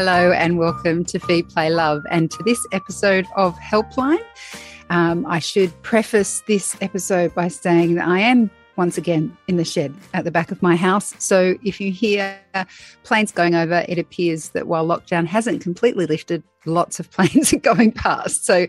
Hello, and welcome to Feed Play Love and to this episode of Helpline. Um, I should preface this episode by saying that I am once again in the shed at the back of my house. So if you hear planes going over, it appears that while lockdown hasn't completely lifted, lots of planes are going past. So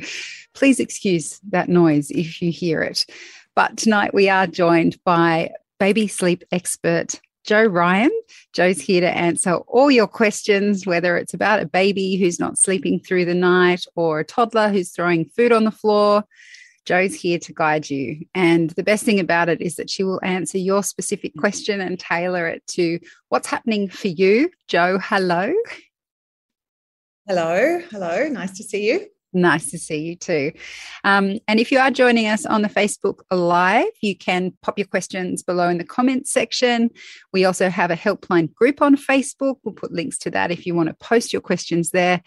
please excuse that noise if you hear it. But tonight we are joined by baby sleep expert Jo Ryan. Jo's here to answer all your questions, whether it's about a baby who's not sleeping through the night or a toddler who's throwing food on the floor. Jo's here to guide you. And the best thing about it is that she will answer your specific question and tailor it to what's happening for you. Jo, hello. Hello. Hello. Nice to see you. Nice to see you too. Um, and if you are joining us on the Facebook Live, you can pop your questions below in the comments section. We also have a helpline group on Facebook. We'll put links to that if you want to post your questions there.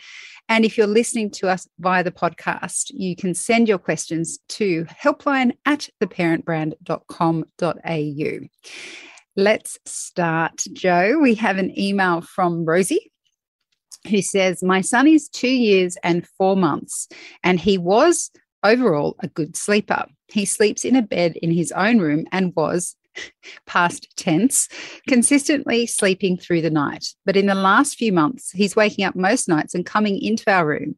And if you're listening to us via the podcast, you can send your questions to helpline at theparentbrand.com.au. Let's start, Jo. We have an email from Rosie who says, My son is two years and four months, and he was overall a good sleeper. He sleeps in a bed in his own room and was, past tense, consistently sleeping through the night. But in the last few months, he's waking up most nights and coming into our room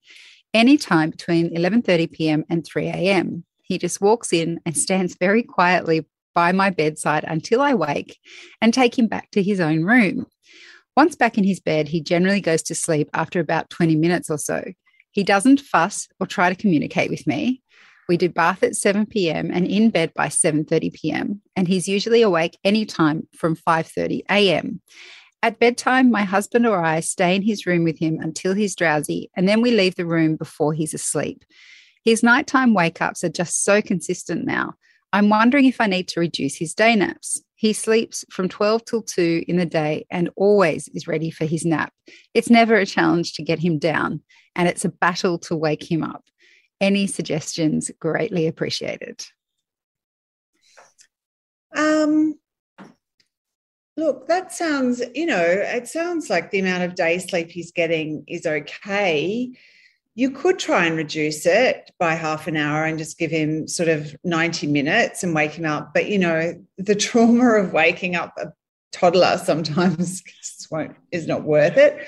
anytime between 11:30 p.m. and 3 a.m. He just walks in and stands very quietly by my bedside until I wake and take him back to his own room. Once back in his bed, he generally goes to sleep after about 20 minutes or so. He doesn't fuss or try to communicate with me. We do bath at 7 p.m. and in bed by 7:30 p.m. and he's usually awake anytime from 5:30 a.m. At bedtime, my husband or I stay in his room with him until he's drowsy and then we leave the room before he's asleep. His nighttime wake ups are just so consistent now. I'm wondering if I need to reduce his day naps. He sleeps from 12 till 2 in the day and always is ready for his nap. It's never a challenge to get him down, and it's a battle to wake him up. Any suggestions greatly appreciated. Um, look, that sounds, you know, it sounds like the amount of day sleep he's getting is okay you could try and reduce it by half an hour and just give him sort of 90 minutes and wake him up. But, you know, the trauma of waking up a toddler sometimes is not worth it.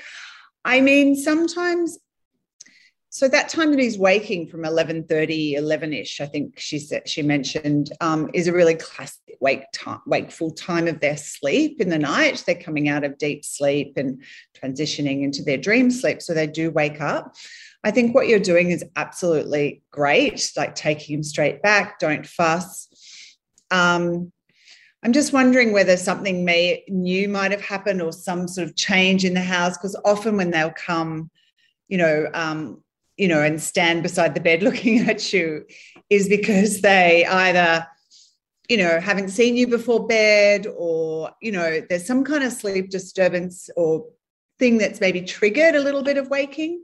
I mean, sometimes, so that time that he's waking from 11.30, 11ish, I think she said, she mentioned, um, is a really classic wake time, wakeful time of their sleep in the night. They're coming out of deep sleep and transitioning into their dream sleep. So they do wake up. I think what you're doing is absolutely great, like taking him straight back, don't fuss. Um, I'm just wondering whether something may new might have happened or some sort of change in the house, because often when they'll come, you know, um, you know, and stand beside the bed looking at you, is because they either, you know, haven't seen you before bed, or you know, there's some kind of sleep disturbance or thing that's maybe triggered a little bit of waking.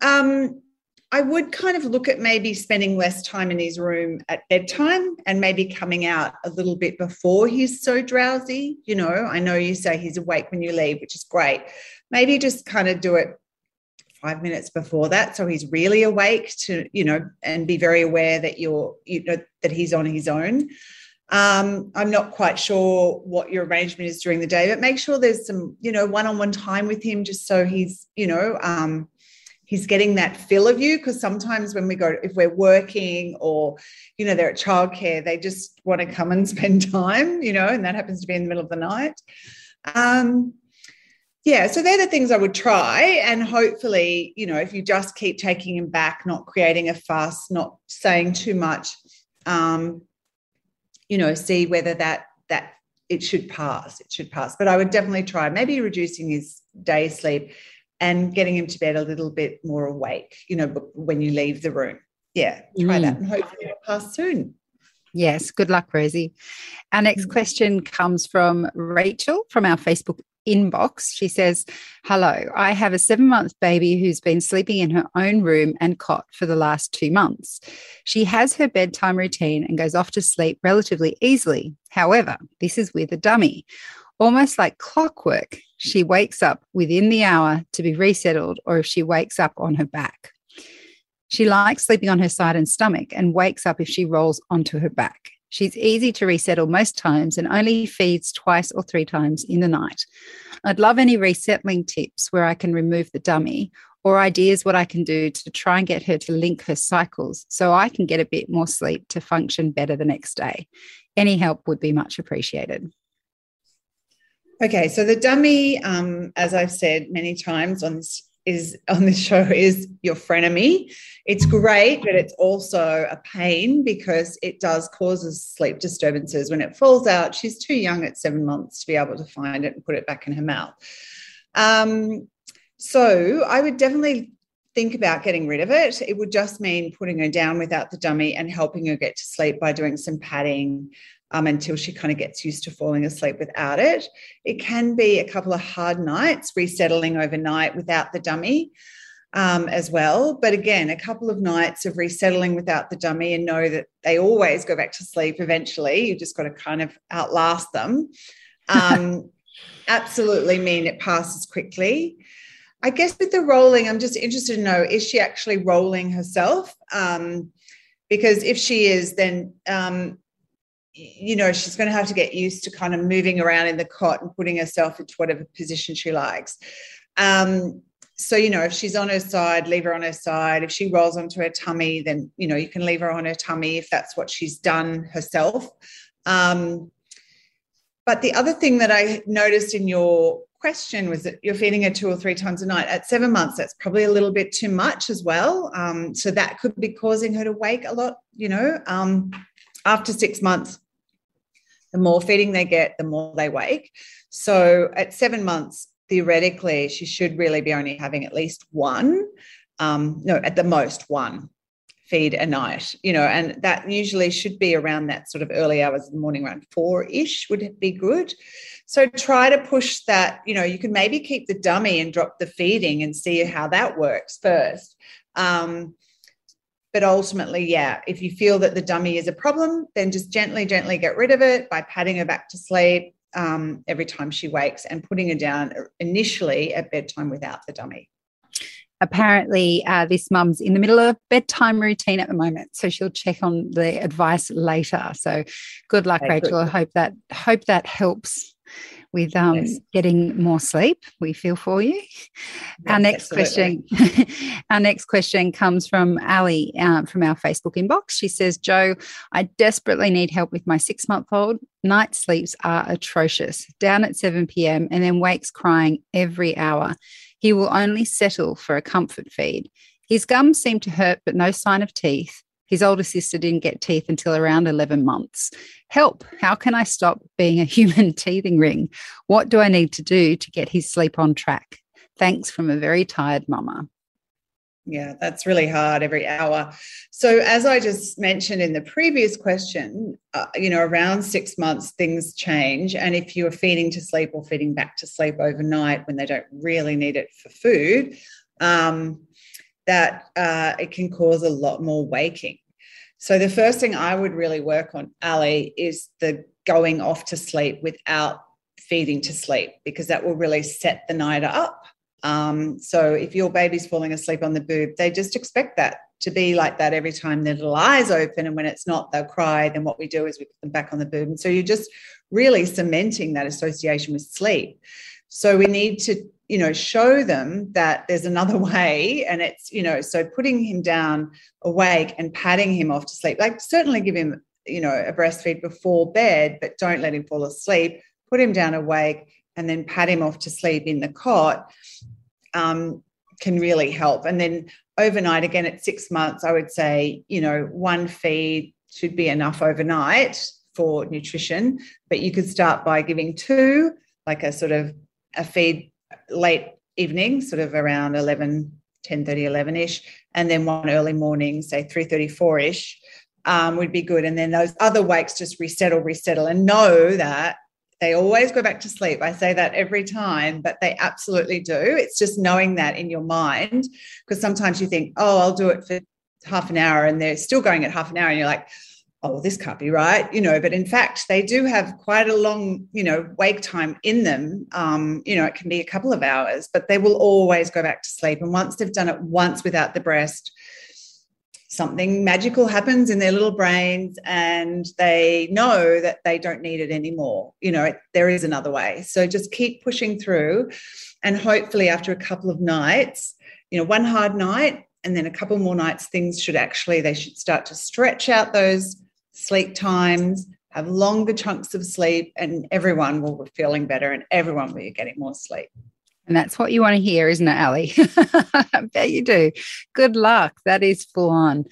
Um, I would kind of look at maybe spending less time in his room at bedtime and maybe coming out a little bit before he's so drowsy. You know, I know you say he's awake when you leave, which is great. Maybe just kind of do it five minutes before that so he's really awake to you know and be very aware that you're you know that he's on his own um, i'm not quite sure what your arrangement is during the day but make sure there's some you know one-on-one time with him just so he's you know um, he's getting that feel of you because sometimes when we go if we're working or you know they're at childcare they just want to come and spend time you know and that happens to be in the middle of the night. Um yeah so they're the things i would try and hopefully you know if you just keep taking him back not creating a fuss not saying too much um you know see whether that that it should pass it should pass. But i would definitely try maybe reducing his day sleep and getting him to bed a little bit more awake, you know, when you leave the room. Yeah, try mm. that and hopefully it'll pass soon. Yes, good luck, Rosie. Our next mm. question comes from Rachel from our Facebook inbox. She says, Hello, I have a seven month baby who's been sleeping in her own room and cot for the last two months. She has her bedtime routine and goes off to sleep relatively easily. However, this is with a dummy. Almost like clockwork, she wakes up within the hour to be resettled, or if she wakes up on her back. She likes sleeping on her side and stomach and wakes up if she rolls onto her back. She's easy to resettle most times and only feeds twice or three times in the night. I'd love any resettling tips where I can remove the dummy or ideas what I can do to try and get her to link her cycles so I can get a bit more sleep to function better the next day. Any help would be much appreciated. Okay, so the dummy, um, as I've said many times on this is on this show is your frenemy. It's great, but it's also a pain because it does causes sleep disturbances when it falls out. She's too young at seven months to be able to find it and put it back in her mouth. Um, so I would definitely think about getting rid of it. It would just mean putting her down without the dummy and helping her get to sleep by doing some padding, um, until she kind of gets used to falling asleep without it. It can be a couple of hard nights resettling overnight without the dummy um, as well. But again, a couple of nights of resettling without the dummy and know that they always go back to sleep eventually. You just got to kind of outlast them. Um, absolutely mean it passes quickly. I guess with the rolling, I'm just interested to know is she actually rolling herself? Um, because if she is, then um, you know, she's going to have to get used to kind of moving around in the cot and putting herself into whatever position she likes. Um, so, you know, if she's on her side, leave her on her side. If she rolls onto her tummy, then, you know, you can leave her on her tummy if that's what she's done herself. Um, but the other thing that I noticed in your question was that you're feeding her two or three times a night at seven months that's probably a little bit too much as well um, so that could be causing her to wake a lot you know um, after six months the more feeding they get, the more they wake. So at seven months, theoretically, she should really be only having at least one, um, no, at the most one feed a night, you know, and that usually should be around that sort of early hours of the morning, around four ish would be good. So try to push that, you know, you can maybe keep the dummy and drop the feeding and see how that works first. Um, but ultimately, yeah, if you feel that the dummy is a problem, then just gently, gently get rid of it by patting her back to sleep um, every time she wakes and putting her down initially at bedtime without the dummy. Apparently, uh, this mum's in the middle of bedtime routine at the moment, so she'll check on the advice later. So, good luck, okay, Rachel. Good. I hope that hope that helps with um, yes. getting more sleep. We feel for you. Yes, our next absolutely. question, our next question comes from Ali uh, from our Facebook inbox. She says, "Jo, I desperately need help with my six-month-old. Night sleeps are atrocious. Down at seven p.m. and then wakes crying every hour. He will only settle for a comfort feed." His gums seem to hurt, but no sign of teeth. His older sister didn't get teeth until around 11 months. Help! How can I stop being a human teething ring? What do I need to do to get his sleep on track? Thanks from a very tired mama. Yeah, that's really hard every hour. So, as I just mentioned in the previous question, uh, you know, around six months, things change. And if you are feeding to sleep or feeding back to sleep overnight when they don't really need it for food, um, that uh, it can cause a lot more waking. So the first thing I would really work on, Ali, is the going off to sleep without feeding to sleep, because that will really set the night up. Um, so if your baby's falling asleep on the boob, they just expect that to be like that every time their little eyes open. And when it's not, they'll cry. Then what we do is we put them back on the boob. And so you're just really cementing that association with sleep. So we need to you know show them that there's another way and it's you know so putting him down awake and patting him off to sleep like certainly give him you know a breastfeed before bed but don't let him fall asleep. Put him down awake and then pat him off to sleep in the cot um, can really help. And then overnight again at six months i would say you know one feed should be enough overnight for nutrition but you could start by giving two like a sort of a feed late evening, sort of around 11, 10 30, 11 ish, and then one early morning, say 3 34 ish, um, would be good. And then those other wakes just resettle, resettle, and know that they always go back to sleep. I say that every time, but they absolutely do. It's just knowing that in your mind, because sometimes you think, oh, I'll do it for half an hour, and they're still going at half an hour, and you're like, oh, this can't be right, you know, but in fact, they do have quite a long, you know, wake time in them. Um, you know, it can be a couple of hours, but they will always go back to sleep. And once they've done it once without the breast, something magical happens in their little brains and they know that they don't need it anymore. You know, it, there is another way. So just keep pushing through. And hopefully, after a couple of nights, you know, one hard night, and then a couple more nights, things should actually, they should start to stretch out those sleep times, have longer chunks of sleep, and everyone will be feeling better and everyone will be getting more sleep. And that's what you want to hear, isn't it, Ali? I bet you do. Good luck. That is full on.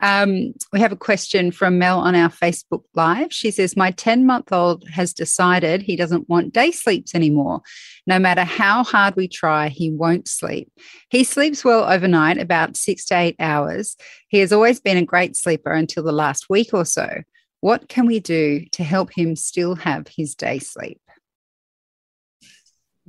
Um, we have a question from Mel on our Facebook Live. She says, My 10 month old has decided he doesn't want day sleeps anymore. No matter how hard we try, he won't sleep. He sleeps well overnight, about six to eight hours. He has always been a great sleeper until the last week or so. What can we do to help him still have his day sleep?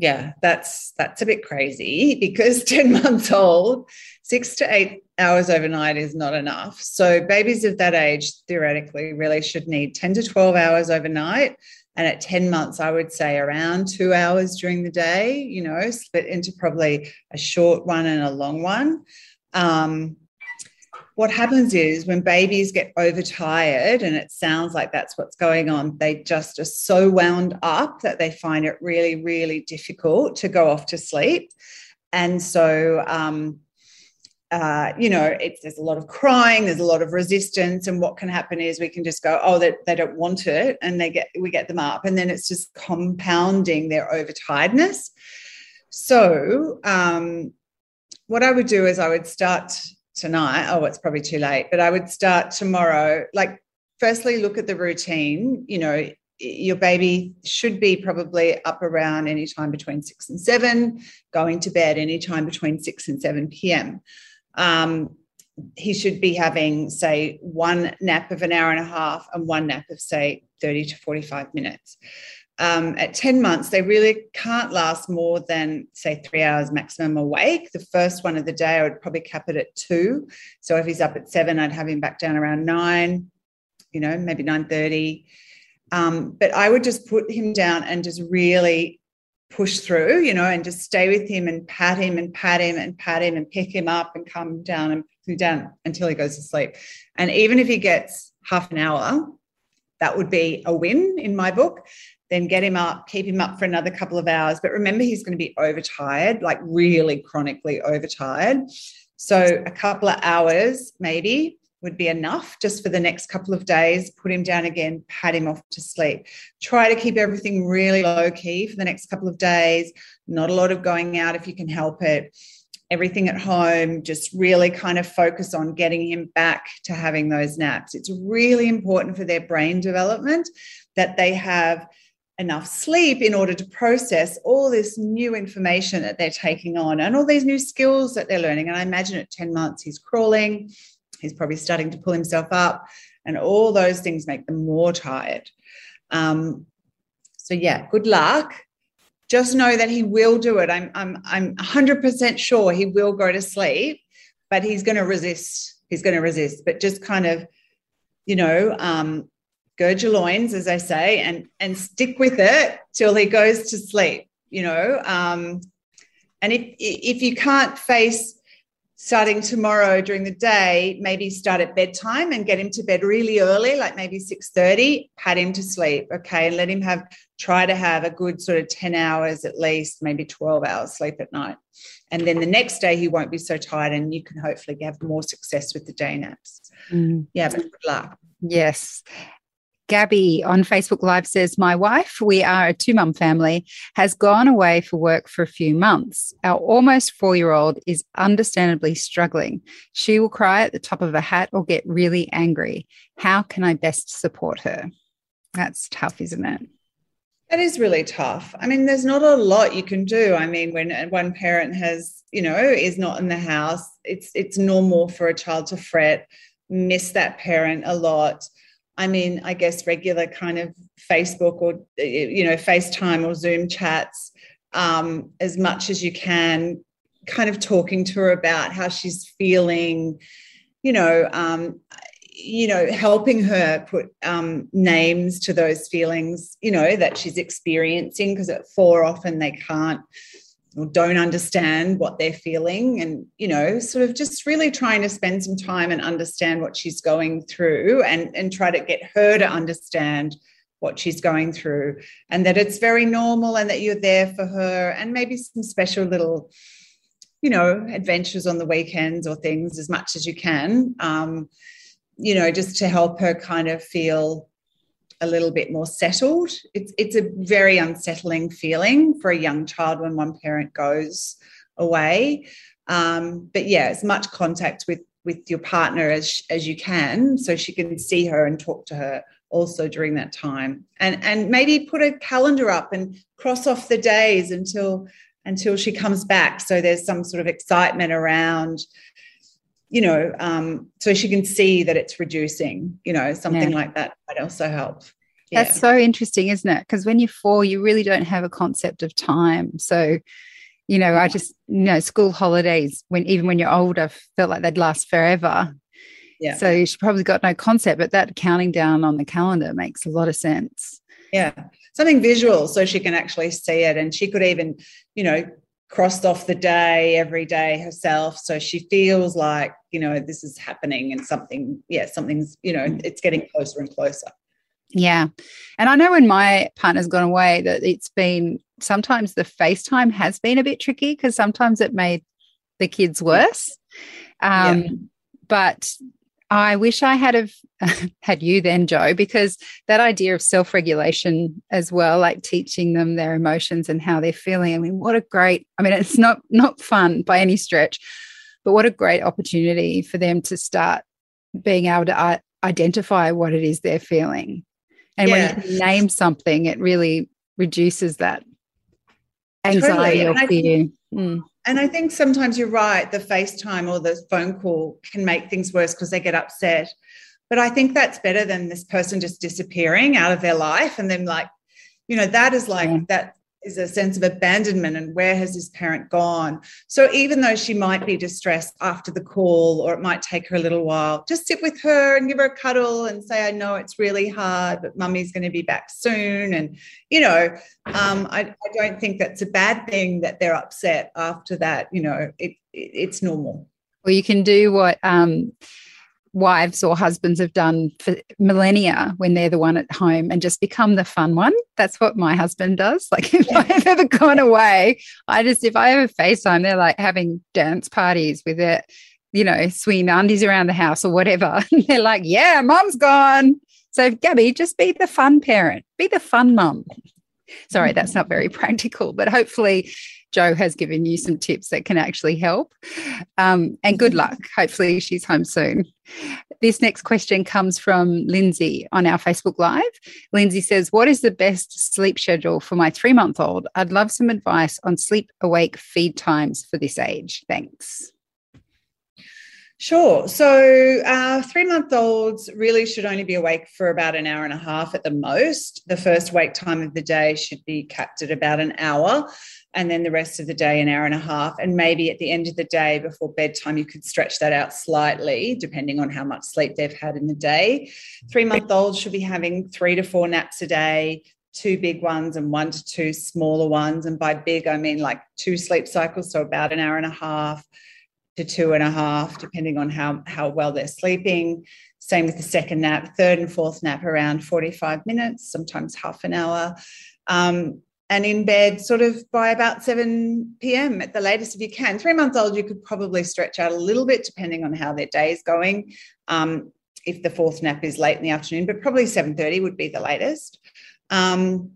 Yeah, that's that's a bit crazy because 10 months old, six to eight hours overnight is not enough. So babies of that age theoretically really should need 10 to 12 hours overnight. And at 10 months, I would say around two hours during the day, you know, split into probably a short one and a long one. Um, what happens is when babies get overtired, and it sounds like that's what's going on, they just are so wound up that they find it really, really difficult to go off to sleep. And so, um, uh, you know, there's a lot of crying, there's a lot of resistance, and what can happen is we can just go, oh, they, they don't want it, and they get we get them up, and then it's just compounding their overtiredness. So, um, what I would do is I would start tonight. Oh, it's probably too late, but I would start tomorrow. Like, firstly, look at the routine. You know, your baby should be probably up around any time between six and seven, going to bed any time between six and 7 p.m. Um, he should be having, say, one nap of an hour and a half and one nap of, say, 30 to 45 minutes um, at 10 months, they really can't last more than, say, three hours maximum awake. The first one of the day, I would probably cap it at two. So if he's up at seven, I'd have him back down around nine, you know, maybe 9.30. Um, but I would just put him down and just really push through, you know, and just stay with him and pat him and pat him and pat him and pick him up and come down and down until he goes to sleep. And even if he gets half an hour, that would be a win in my book then get him up, keep him up for another couple of hours. But remember, he's going to be overtired, like really chronically overtired. So a couple of hours maybe would be enough just for the next couple of days. Put him down again, pat him off to sleep. Try to keep everything really low key for the next couple of days. Not a lot of going out if you can help it. Everything at home, just really kind of focus on getting him back to having those naps. It's really important for their brain development that they have enough sleep in order to process all this new information that they're taking on and all these new skills that they're learning. And I imagine at 10 months, he's crawling, he's probably starting to pull himself up, and all those things make them more tired. Um, so, yeah, good luck. Just know that he will do it. I'm, I'm, I'm 100% sure he will go to sleep, but he's going to resist. He's going to resist, but just kind of, you know, um, gird your loins, as I say, and and stick with it till he goes to sleep. You know, um, and if if you can't face starting tomorrow during the day, maybe start at bedtime and get him to bed really early, like maybe 6:30, pat him to sleep. Okay. And let him have try to have a good sort of 10 hours at least, maybe 12 hours sleep at night. And then the next day he won't be so tired and you can hopefully have more success with the day naps. Mm. Yeah, but good luck. Yes. Gabby on Facebook Live says, My wife, we are a two mum family, has gone away for work for a few months. Our almost four year old is understandably struggling. She will cry at the top of a hat or get really angry. How can I best support her? That's tough, isn't it? That is really tough. I mean, there's not a lot you can do. I mean, when one parent has, you know, is not in the house, it's it's normal for a child to fret, miss that parent a lot I mean, I guess regular kind of Facebook or, you know, FaceTime or Zoom chats um, as much as you can, kind of talking to her about how she's feeling. You know, um, you know, helping her put um, names to those feelings, you know, that she's experiencing, because at four, often they can't or don't understand what they're feeling. And, you know, sort of just really trying to spend some time and understand what she's going through and, and try to get her to understand what she's going through and that it's very normal and that you're there for her and maybe some special little you know adventures on the weekends or things as much as you can um, you know, just to help her kind of feel a little bit more settled. It's it's a very unsettling feeling for a young child when one parent goes away. Um, but yeah, as much contact with with your partner as as you can, so she can see her and talk to her also during that time, and and maybe put a calendar up and cross off the days until until she comes back. So there's some sort of excitement around you know, um, so she can see that it's reducing, you know, something yeah. like that might also help. Yeah. That's so interesting, isn't it? Because when you're four, you really don't have a concept of time. So, you know, I just, you know, school holidays, when even when you're older, felt like they'd last forever. Yeah. So she probably got no concept, but that counting down on the calendar makes a lot of sense. Yeah. Something visual so she can actually see it. And she could even, you know, crossed off the day every day herself so she feels like you know this is happening and something yeah something's you know it's getting closer and closer yeah and i know when my partner's gone away that it's been sometimes the facetime has been a bit tricky because sometimes it made the kids worse um, yeah. but I wish I had have had you then, Jo, because that idea of self-regulation as well, like teaching them their emotions and how they're feeling. I mean, what a great, I mean, it's not not fun by any stretch, but what a great opportunity for them to start being able to identify what it is they're feeling. And yeah. when you name something, it really reduces that anxiety totally. or fear. Mm. And I think sometimes you're right, the FaceTime or the phone call can make things worse because they get upset. But I think that's better than this person just disappearing out of their life and then like, you know, that is like yeah. that is a sense of abandonment and where has this parent gone? So even though she might be distressed after the call or it might take her a little while just sit with her and give her a cuddle and say i know it's really hard but mummy's going to be back soon. And you know um, I, I, don't think that's a bad thing that they're upset after that you know it, it it's normal. Well you can do what um, wives or husbands have done for millennia when they're the one at home and just become the fun one. That's what my husband does. Like if yeah. I've ever gone away, I just if I ever FaceTime, they're like having dance parties with it, you know, swinging undies around the house or whatever. And they're like, yeah, mom's gone. So Gabby, just be the fun parent, be the fun mum. Sorry, that's not very practical, but hopefully Jo has given you some tips that can actually help. Um, and good luck. Hopefully, she's home soon. This next question comes from Lindsay on our Facebook Live. Lindsay says, What is the best sleep schedule for my three month old? I'd love some advice on sleep awake feed times for this age. Thanks. Sure. So, uh, three month olds really should only be awake for about an hour and a half at the most. The first wake time of the day should be capped at about an hour and then the rest of the day an hour and a half and maybe at the end of the day before bedtime you could stretch that out slightly depending on how much sleep they've had in the day. Three month olds should be having three to four naps a day two big ones and one to two smaller ones. And by big i mean like two sleep cycles so about an hour and a half to two and a half depending on how how well they're sleeping. Same with the second nap third and fourth nap around 45 minutes sometimes half an hour. Um, and in bed sort of by about 7 p.m. at the latest if you can. Three months old, you could probably stretch out a little bit depending on how their day is going. Um, if the fourth nap is late in the afternoon, but probably 7:30 would be the latest. Um,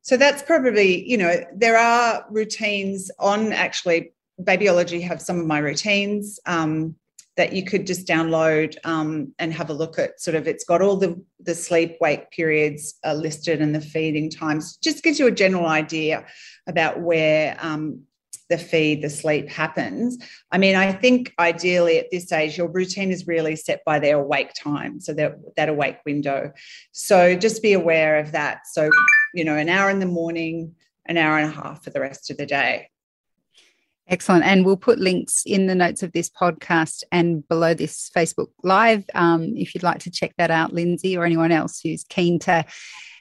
so that's probably, you know, there are routines on actually Babyology have some of my routines. Um, that you could just download um, and have a look at sort of it's got all the the sleep wake periods uh, listed and the feeding times. Just gives you a general idea about where um, the feed the sleep happens. I mean i think ideally at this age your routine is really set by their awake time so that that awake window. So just be aware of that. So you know an hour in the morning an hour and a half for the rest of the day Excellent. And we'll put links in the notes of this podcast and below this Facebook Live um, if you'd like to check that out, Lindsay, or anyone else who's keen to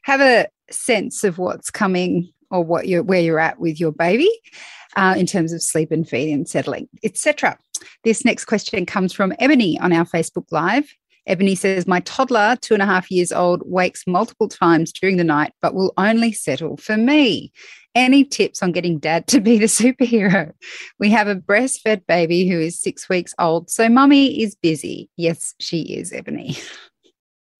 have a sense of what's coming or what you're where you're at with your baby uh, in terms of sleep and feeding and settling, etc. This next question comes from Ebony on our Facebook Live. Ebony says, My toddler, two and a half years old, wakes multiple times during the night, but will only settle for me. Any tips on getting dad to be the superhero? We have a breastfed baby who is six weeks old, so mummy is busy. Yes, she is, Ebony.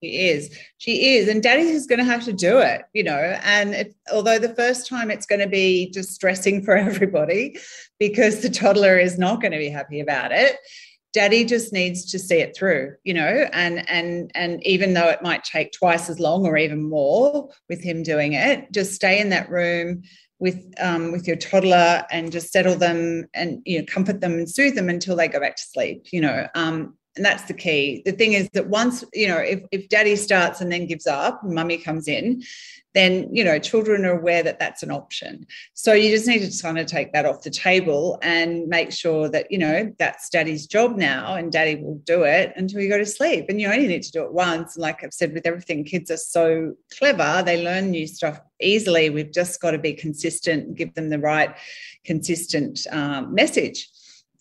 She is. She is. And daddy is going to have to do it, you know. And it, although the first time it's going to be distressing for everybody because the toddler is not going to be happy about it, daddy just needs to see it through you know and and and even though it might take twice as long or even more with him doing it just stay in that room with um, with your toddler and just settle them and you know comfort them and soothe them until they go back to sleep you know um, and that's the key. The thing is that once you know if, if daddy starts and then gives up mummy comes in then you know children are aware that that's an option. So you just need to kind of take that off the table and make sure that you know that's daddy's job now and daddy will do it until you go to sleep. And you only need to do it once. Like i've said with everything kids are so clever. They learn new stuff easily. We've just got to be consistent and give them the right consistent um, message.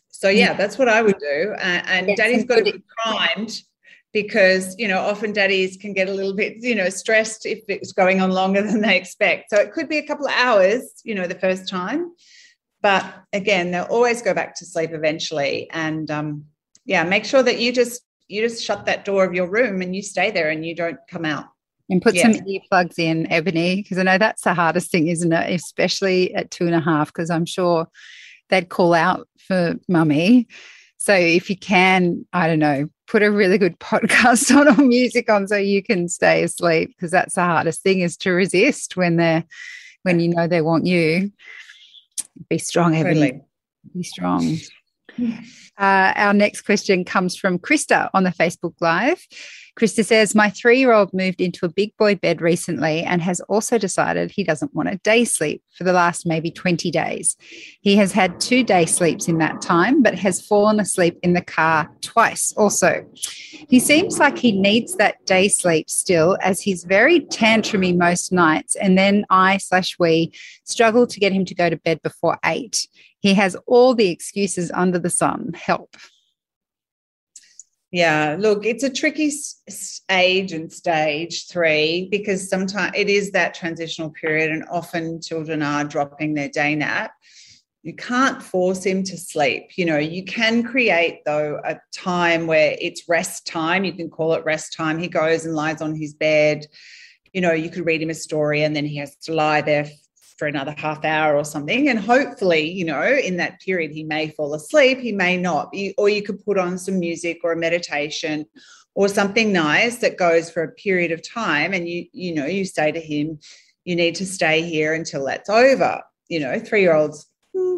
So yeah, that's what I would do. Uh, and yes, daddy's got to be primed because you know often daddies can get a little bit you know stressed if it's going on longer than they expect. So it could be a couple of hours, you know, the first time, but again, they'll always go back to sleep eventually. And um, yeah, make sure that you just you just shut that door of your room and you stay there and you don't come out. And put yeah. some earplugs in, Ebony, because I know that's the hardest thing, isn't it? Especially at two and a half, because I'm sure they'd call out for mummy. So if you can, I don't know, put a really good podcast on or music on so you can stay asleep because that's the hardest thing is to resist when they're when you know they want you. Be strong, Ebony. Be strong. Uh, our next question comes from Krista on the Facebook Live. Krista says, My three year old moved into a big boy bed recently and has also decided he doesn't want a day sleep for the last maybe 20 days. He has had two day sleeps in that time, but has fallen asleep in the car twice also. He seems like he needs that day sleep still, as he's very tantrumy most nights. And then I slash we struggle to get him to go to bed before eight. He has all the excuses under the sun. Help. Yeah, look, it's a tricky age and stage three because sometimes it is that transitional period, and often children are dropping their day nap. You can't force him to sleep. You know, you can create, though, a time where it's rest time. You can call it rest time. He goes and lies on his bed. You know, you could read him a story and then he has to lie there for another half hour or something. And hopefully, you know, in that period, he may fall asleep, he may not. Or you could put on some music or a meditation or something nice that goes for a period of time. And you, you know, you say to him, you need to stay here until that's over. You know, three year olds, hmm,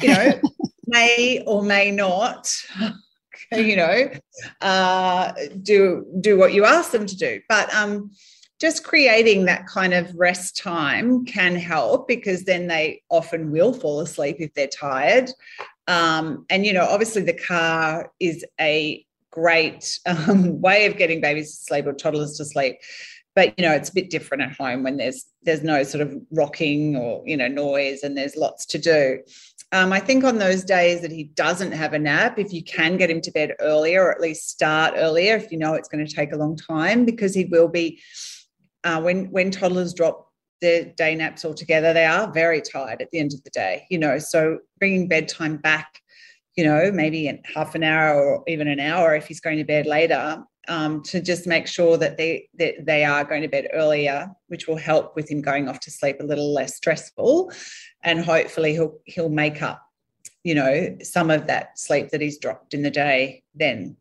you know, may or may not. you know, uh, do do what you ask them to do, but um, just creating that kind of rest time can help because then they often will fall asleep if they're tired. Um, and, you know, obviously the car is a great um, way of getting babies to sleep or toddlers to sleep. But you know, it's a bit different at home when there's there's no sort of rocking or you know noise and there's lots to do. Um, I think on those days that he doesn't have a nap, if you can get him to bed earlier or at least start earlier, if you know it's going to take a long time, because he will be uh, when when toddlers drop their day naps altogether, they are very tired at the end of the day. You know, so bringing bedtime back, you know, maybe in half an hour or even an hour if he's going to bed later, um, to just make sure that they that they are going to bed earlier, which will help with him going off to sleep a little less stressful, and hopefully he'll he'll make up, you know, some of that sleep that he's dropped in the day then.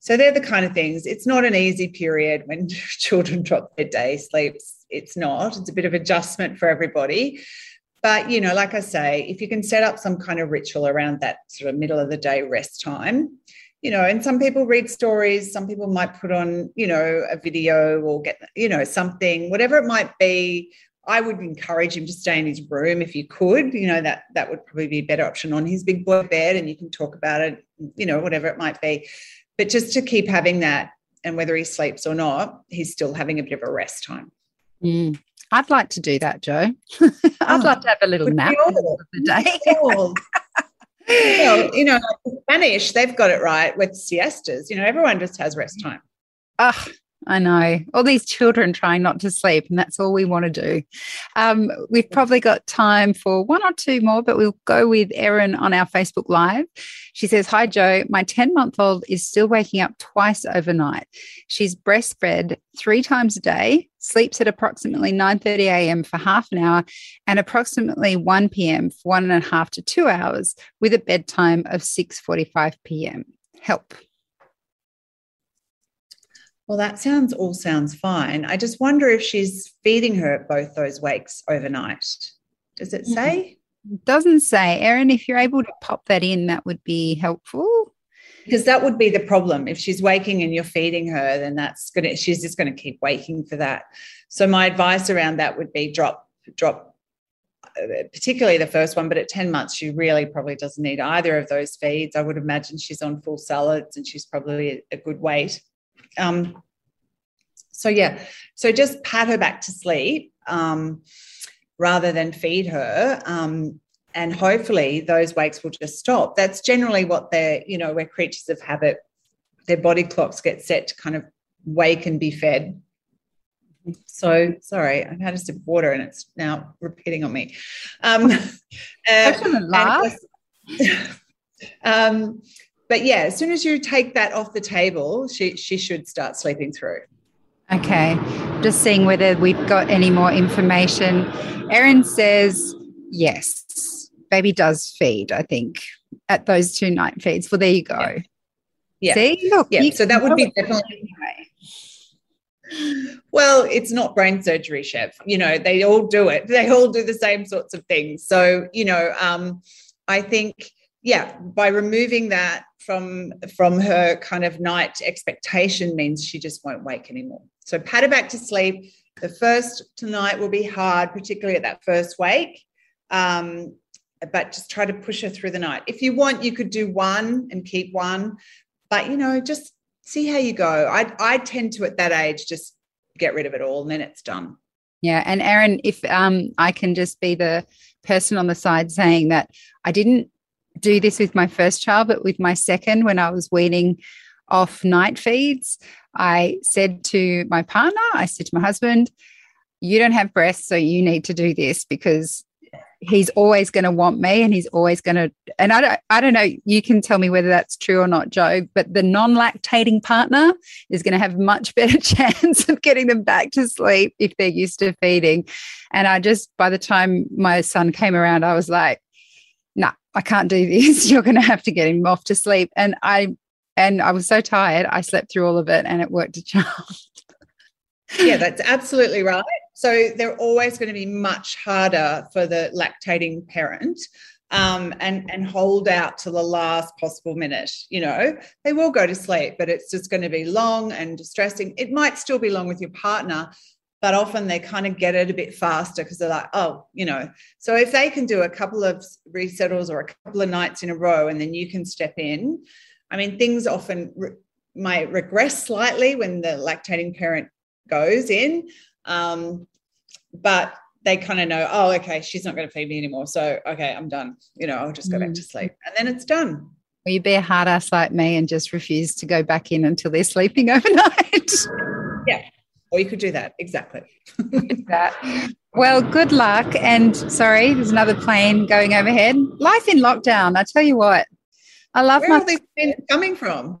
So they're the kind of things. It's not an easy period when children drop their day sleeps. It's not. It's a bit of adjustment for everybody. But, you know, like I say, if you can set up some kind of ritual around that sort of middle of the day rest time, you know, and some people read stories, some people might put on, you know, a video or get, you know, something, whatever it might be. I would encourage him to stay in his room if you could. You know that that would probably be a better option on his big boy bed, and you can talk about it. You know whatever it might be, but just to keep having that, and whether he sleeps or not, he's still having a bit of a rest time. Mm. I'd like to do that, Jo. I'd oh, like to have a little nap the day. well, you know, Spanish, they've got it right with siestas. You know, everyone just has rest time. Oh, I know. All these children trying not to sleep, and that's all we want to do. Um, we've probably got time for one or two more, but we'll go with Erin on our Facebook Live. She says, Hi, Jo. My 10 month old is still waking up twice overnight. She's breastfed three times a day, sleeps at approximately 9.30 a.m. for half an hour, and approximately 1 p.m. for one and a half to two hours, with a bedtime of 6.45 p.m. Help. Well, that sounds all sounds fine. I just wonder if she's feeding her at both those wakes overnight. Does it say? It doesn't say. Erin, if you're able to pop that in, that would be helpful. Because that would be the problem. If she's waking and you're feeding her, then that's gonna she's just gonna keep waking for that. So my advice around that would be drop, drop uh, particularly the first one, but at 10 months, she really probably doesn't need either of those feeds. I would imagine she's on full solids and she's probably a good weight um, so yeah, so just pat her back to sleep um, rather than feed her. Um, and hopefully those wakes will just stop. That's generally what they're, you know, we're creatures of habit. Their body clocks get set to kind of wake and be fed. So sorry, I've had a sip of water and it's now repeating on me. Um, uh, um, but yeah, as soon as you take that off the table, she she should start sleeping through. Okay, just seeing whether we've got any more information. Erin says yes, baby does feed. I think at those two night feeds. Well, there you go. Yeah. yeah. See, look, yeah. So that would be definitely. Well, it's not brain surgery, chef. You know, they all do it. They all do the same sorts of things. So, you know, um, I think, yeah, by removing that from from her kind of night expectation means she just won't wake anymore. So pat her back to sleep. The first tonight will be hard, particularly at that first wake. Um, but just try to push her through the night. If you want, you could do one and keep one, but you know, just see how you go. I I tend to at that age just get rid of it all and then it's done. Yeah, and Erin, if um, I can just be the person on the side saying that I didn't do this with my first child, but with my second, when I was weaning off night feeds, I said to my partner, I said to my husband, you don't have breasts, so you need to do this because he's always going to want me and he's always going to and I don't I don't know you can tell me whether that's true or not Jo but the non-lactating partner is going to have much better chance of getting them back to sleep if they're used to feeding. And I just by the time my son came around I was like I can't do this you're going to have to get him off to sleep and I and I was so tired, I slept through all of it and it worked a charm. yeah, that's absolutely right. So they're always going to be much harder for the lactating parent um, and and hold out to the last possible minute. You know, they will go to sleep, but it's just going to be long and distressing. It might still be long with your partner, but often they kind of get it a bit faster because they're like, oh, you know. So if they can do a couple of resettles or a couple of nights in a row, and then you can step in, I mean, things often re- might regress slightly when the lactating parent goes in, um, but they kind of know, oh, okay, she's not going to feed me anymore. So, okay, I'm done. You know, I'll just go back to mm. sleep. And then it's done. Will you be a hard ass like me and just refuse to go back in until they're sleeping overnight? yeah. Or you could do that. Exactly. that. Well, good luck. And sorry, there's another plane going overhead. Life in lockdown. I tell you what, I love Where my. are these coming from?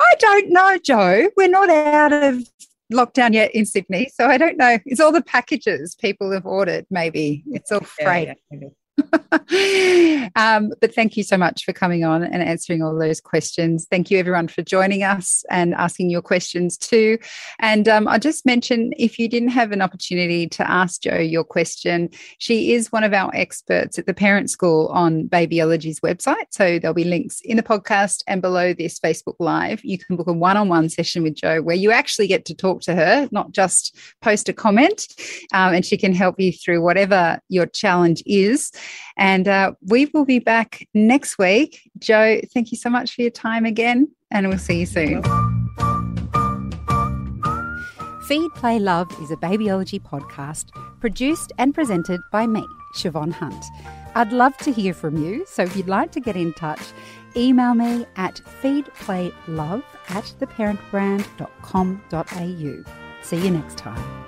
I don't know, Jo. We're not out of lockdown yet in Sydney, so I don't know. It's all the packages people have ordered. Maybe it's all freight. Yeah, yeah, um, but thank you so much for coming on and answering all those questions. Thank you, everyone, for joining us and asking your questions too. And um, I'll just mention if you didn't have an opportunity to ask Jo your question, she is one of our experts at the Parent School on Babyology's website. So there'll be links in the podcast and below this Facebook Live. You can book a one on one session with Jo where you actually get to talk to her, not just post a comment, um, and she can help you through whatever your challenge is. And uh, we will be back next week. Jo, thank you so much for your time again, and we'll see you soon. Feed, Play, Love is a babyology podcast produced and presented by me, Siobhan Hunt. I'd love to hear from you, so if you'd like to get in touch, email me at feedplaylove at theparentbrand.com.au. See you next time.